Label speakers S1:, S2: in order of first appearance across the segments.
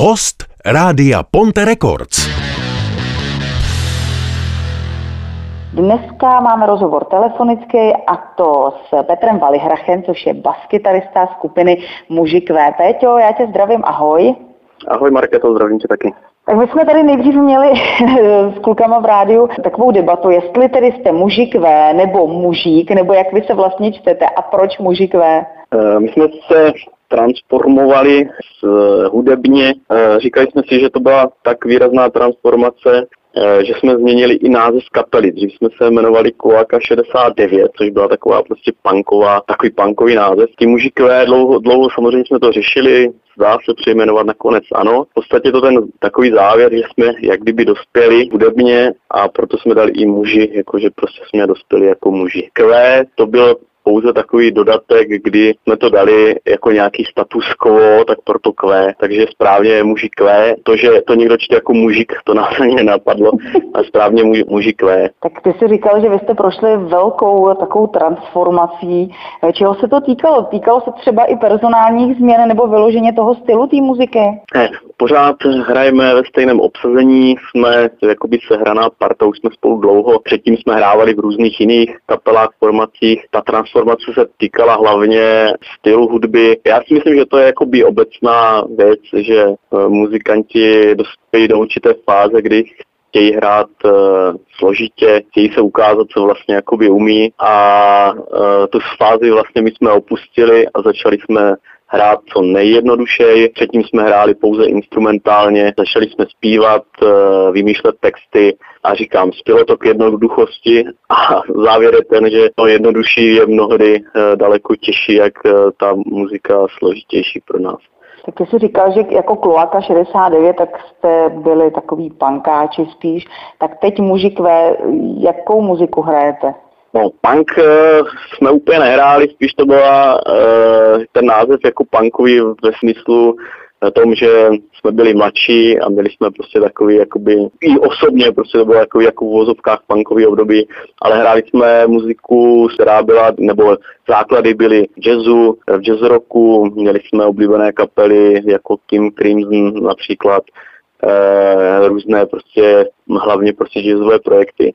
S1: Host Rádia Ponte Records.
S2: Dneska máme rozhovor telefonický a to s Petrem Valihrachem, což je baskytarista skupiny Muži Q. Péťo, já tě zdravím, ahoj.
S3: Ahoj Marketo, zdravím tě taky.
S2: Tak my jsme tady nejdřív měli s klukama v rádiu takovou debatu, jestli tedy jste mužik V nebo mužík, nebo jak vy se vlastně čtete a proč mužik V?
S3: Eh, my jsme se transformovali z hudebně. Eh, říkali jsme si, že to byla tak výrazná transformace, eh, že jsme změnili i název kapely. Dřív jsme se jmenovali Koaka 69, což byla taková prostě punková, takový punkový název. Ti muži dlouho, dlouho samozřejmě jsme to řešili, dá se přejmenovat nakonec ano. V podstatě to ten takový závěr, že jsme jak kdyby dospěli hudebně a proto jsme dali i muži, jakože prostě jsme dospěli jako muži. Kvé to byl pouze takový dodatek, kdy jsme to dali jako nějaký status quo, tak proto kvé, takže správně je muži kvé. To, že to někdo čte jako mužik, to nás ani nenapadlo, a správně muži, muži kvé.
S2: Tak ty jsi říkal, že vy jste prošli velkou takovou transformací. Čeho se to týkalo? Týkalo se třeba i personálních změn nebo vyloženě toho stylu té muziky?
S3: Ne, pořád hrajeme ve stejném obsazení, jsme jakoby sehraná parta, už jsme spolu dlouho, předtím jsme hrávali v různých jiných kapelách, formacích. Ta transformace se týkala hlavně stylu hudby. Já si myslím, že to je jakoby obecná věc, že eh, muzikanti dospějí do určité fáze, kdy chtějí hrát uh, složitě, chtějí se ukázat, co vlastně jakoby umí a uh, tu fázi vlastně my jsme opustili a začali jsme hrát co nejjednodušeji. Předtím jsme hráli pouze instrumentálně, začali jsme zpívat, eh, vymýšlet texty a říkám, spělo to k jednoduchosti a závěr je ten, že to jednodušší je mnohdy eh, daleko těžší, jak eh, ta muzika složitější pro nás.
S2: Tak jsi říkal, že jako Kloaka 69, tak jste byli takový pankáči spíš. Tak teď mužikvé, jakou muziku hrajete?
S3: No, punk uh, jsme úplně nehráli, spíš to byla uh, ten název jako punkový ve smyslu tom, že jsme byli mladší a měli jsme prostě takový, jakoby, i osobně prostě to bylo jako, v vozovkách punkový období, ale hráli jsme muziku, která byla, nebo základy byly jazzu, v jazz rocku, měli jsme oblíbené kapely jako Kim Crimson například, e, různé prostě, hlavně prostě jazzové projekty.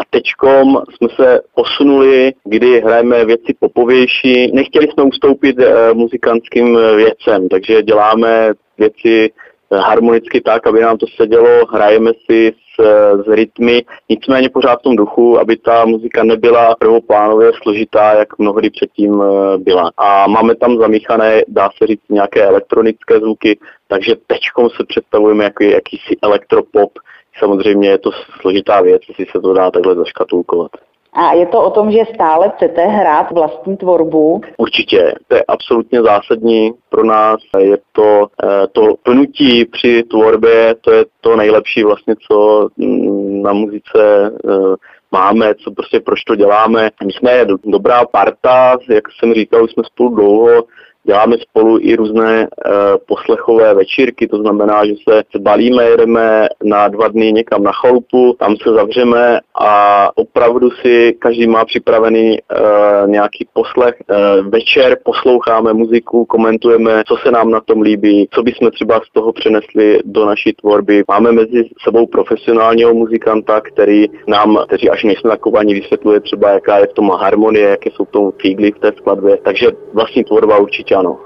S3: A teďkom jsme se posunuli, kdy hrajeme věci popovější. Nechtěli jsme ustoupit e, muzikantským věcem, takže děláme věci eh, harmonicky tak, aby nám to sedělo, hrajeme si s, s rytmy, nicméně pořád v tom duchu, aby ta muzika nebyla prvoplánově složitá, jak mnohdy předtím byla. A máme tam zamíchané, dá se říct, nějaké elektronické zvuky, takže teďkom se představujeme jako jakýsi elektropop, samozřejmě je to složitá věc, jestli se to dá takhle zaškatulkovat.
S2: A je to o tom, že stále chcete hrát vlastní tvorbu?
S3: Určitě, to je absolutně zásadní pro nás. Je to eh, to plnutí při tvorbě, to je to nejlepší vlastně, co mm, na muzice eh, máme, co prostě proč to děláme. My jsme dobrá parta, jak jsem říkal, jsme spolu dlouho, Děláme spolu i různé uh, poslechové večírky, to znamená, že se balíme, jedeme na dva dny někam na chalupu, tam se zavřeme a opravdu si každý má připravený uh, nějaký poslech. Uh, večer posloucháme muziku, komentujeme, co se nám na tom líbí, co bychom třeba z toho přenesli do naší tvorby. Máme mezi sebou profesionálního muzikanta, který nám, kteří až nejsme takování, vysvětluje třeba, jaká je v tom harmonie, jaké jsou v tom fígly v té skladbě. Takže vlastní tvorba určitě あの。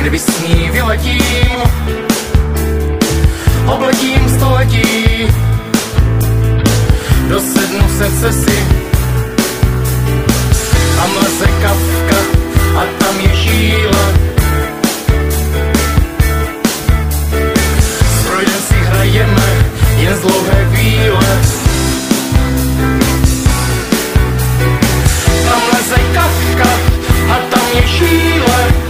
S4: kdyby s ní vyletím, obletím století, do sednu se si. Tam leze kavka a tam je žíla. S si hrajeme jen z dlouhé víle. Tam leze a tam je žíle.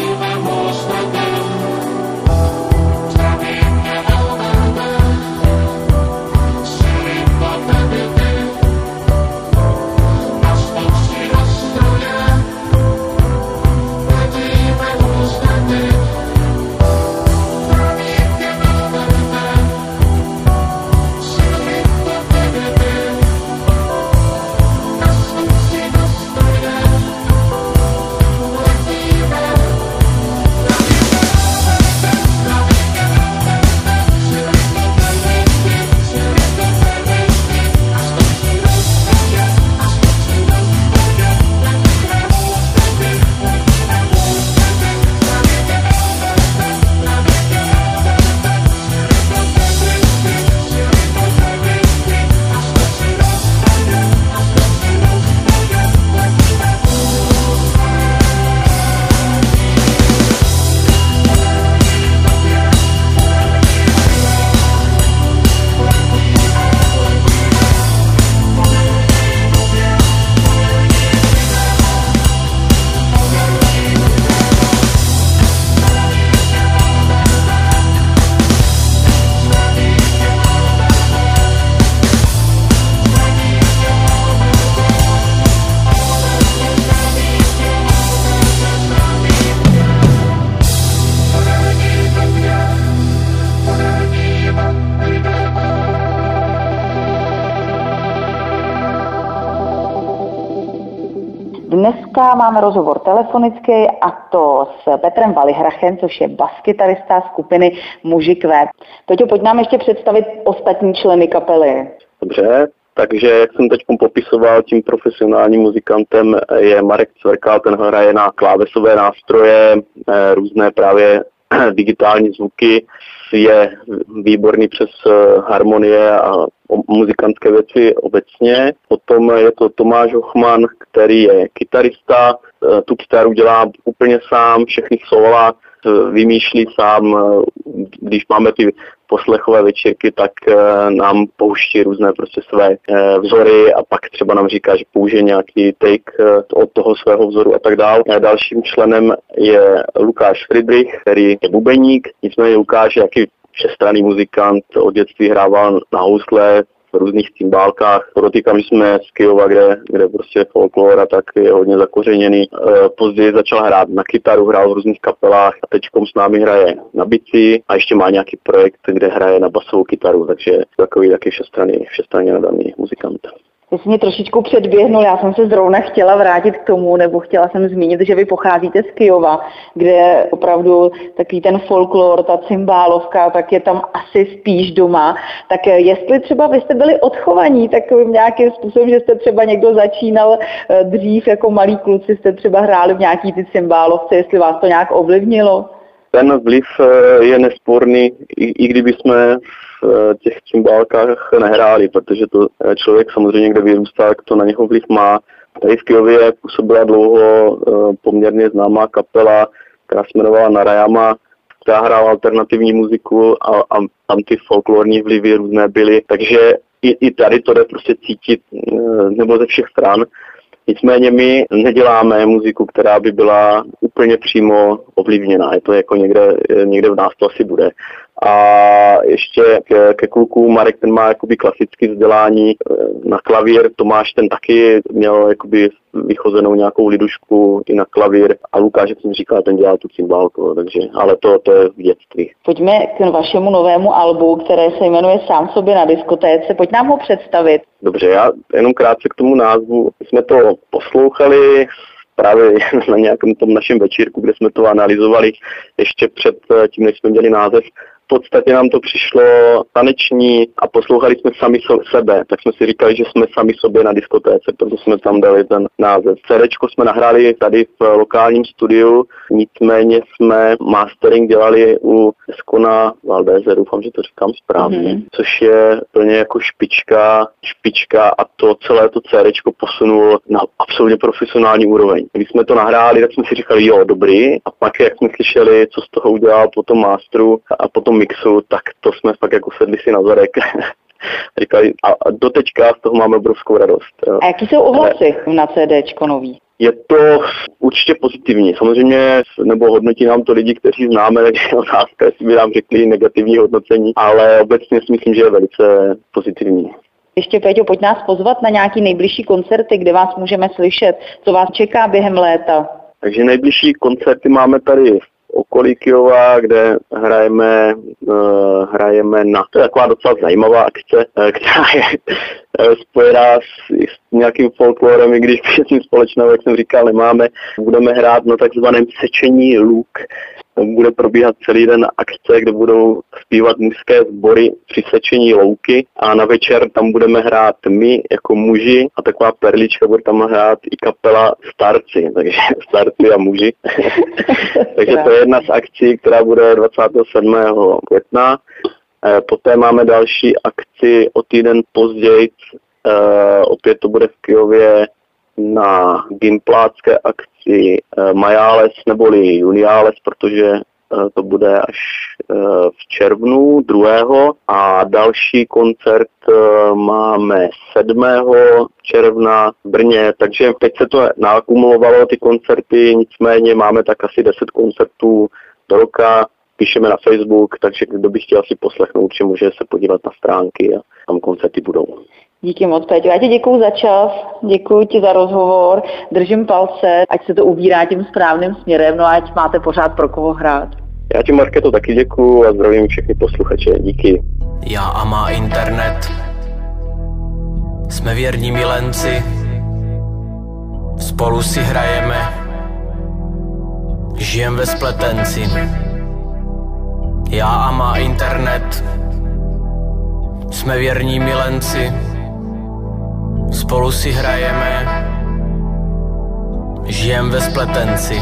S2: Dneska máme rozhovor telefonický a to s Petrem Valihrachem, což je baskytarista skupiny Muži Kvé. Peťo, pojď nám ještě představit ostatní členy kapely.
S3: Dobře, takže jak jsem teď popisoval, tím profesionálním muzikantem je Marek Cverkal, ten hraje na klávesové nástroje, eh, různé právě digitální zvuky, je výborný přes eh, harmonie a muzikantské věci obecně. Potom je to Tomáš Hochman, který je kytarista, eh, tu kytaru dělá úplně sám, všechny sola eh, vymýšlí sám. Když máme ty poslechové večírky, tak nám pouští různé prostě své vzory a pak třeba nám říká, že použije nějaký take od toho svého vzoru a tak dále. Dalším členem je Lukáš Friedrich, který je bubeník, nicméně Lukáš je jaký všestranný muzikant, od dětství hrával na housle, v různých cymbálkách. Podotýkám, že jsme z Kyjova, kde, kde prostě folklor a tak je hodně zakořeněný. E, později začal hrát na kytaru, hrál v různých kapelách a teď s námi hraje na bici a ještě má nějaký projekt, kde hraje na basovou kytaru, takže takový taky všestranný, všestranně nadaný muzikant.
S2: Ty jsi mě trošičku předběhnul, já jsem se zrovna chtěla vrátit k tomu, nebo chtěla jsem zmínit, že vy pocházíte z Kyjova, kde opravdu takový ten folklor, ta cymbálovka, tak je tam asi spíš doma. Tak jestli třeba vy jste byli odchovaní takovým nějakým způsobem, že jste třeba někdo začínal eh, dřív jako malí kluci, jste třeba hráli v nějaký ty cymbálovce, jestli vás to nějak ovlivnilo?
S3: Ten vliv eh, je nesporný, i, i kdyby jsme eh, těch cymbálkách nehráli, protože to eh, člověk samozřejmě, kde vyrůstá, tak to na něho vliv má. Tady v Kijově působila dlouho poměrně známá kapela, která se jmenovala Narayama, která hrála alternativní muziku a, a tam ty folklorní vlivy různé byly. Takže i, i tady to jde prostě cítit nebo ze všech stran. Nicméně my neděláme muziku, která by byla úplně přímo ovlivněná. Je to jako někde, někde v nás to asi bude. A ještě ke, ke kluku Marek ten má jakoby klasické vzdělání eh, na klavír, Tomáš ten taky měl jakoby vychozenou nějakou lidušku i na klavír a Lukáš, jak jsem říkal, ten dělal tu cymbálku, takže, ale to, to je v dětství.
S2: Pojďme k vašemu novému albu, které se jmenuje Sám sobě na diskotéce. Pojď nám ho představit.
S3: Dobře, já jenom krátce k tomu názvu. My jsme to poslouchali právě na nějakém tom našem večírku, kde jsme to analyzovali ještě před tím, než jsme měli název podstatě nám to přišlo taneční a poslouchali jsme sami so, sebe, tak jsme si říkali, že jsme sami sobě na diskotéce, proto jsme tam dali ten název. CDčko jsme nahráli tady v lokálním studiu, nicméně jsme mastering dělali u Skona Valdéze, doufám, že to říkám správně, mm-hmm. což je plně jako špička, špička a to celé to CDčko posunulo na absolutně profesionální úroveň. Když jsme to nahráli, tak jsme si říkali, jo, dobrý, a pak jak jsme slyšeli, co z toho udělal potom masteru a potom mixu, tak to jsme fakt jako sedli si na zadek. Říkali, a doteďka z toho máme obrovskou radost.
S2: A jaký jsou ohlasy na CDčko nový?
S3: Je to určitě pozitivní. Samozřejmě, nebo hodnotí nám to lidi, kteří známe, takže je otázka, jestli by nám řekli negativní hodnocení, ale obecně si myslím, že je velice pozitivní.
S2: Ještě, Péťo, pojď nás pozvat na nějaký nejbližší koncerty, kde vás můžeme slyšet, co vás čeká během léta.
S3: Takže nejbližší koncerty máme tady v okolí Kyjova, kde hrajeme, uh, hrajeme na, to je taková docela zajímavá akce, uh, která je uh, spojená s, s nějakým folklorem, i když nic společného, jak jsem říkal, nemáme. Budeme hrát na takzvaném sečení luk, bude probíhat celý den akce, kde budou zpívat mužské sbory při sečení louky a na večer tam budeme hrát my jako muži a taková perlička bude tam hrát i kapela starci, takže starci a muži. takže to je jedna z akcí, která bude 27. května. Eh, poté máme další akci o týden později, eh, opět to bude v Kijově na Gimplácké akci eh, Majáles neboli Juniáles, protože eh, to bude až eh, v červnu 2. a další koncert máme 7. června v Brně, takže teď se to naakumulovalo ty koncerty, nicméně máme tak asi 10 koncertů do roka, píšeme na Facebook, takže kdo by chtěl si poslechnout, určitě může se podívat na stránky a tam koncerty budou.
S2: Díky moc, Péťo. Já ti děkuji za čas, děkuji ti za rozhovor, držím palce, ať se to ubírá tím správným směrem, no ať máte pořád pro koho hrát.
S3: Já ti, Marketo, taky děkuji a zdravím všechny posluchače. Díky.
S5: Já a má internet. Jsme věrní milenci. Spolu si hrajeme. Žijem ve spletenci. Já a má internet. Jsme věrní milenci. Spolu si hrajeme, žijem ve spletenci.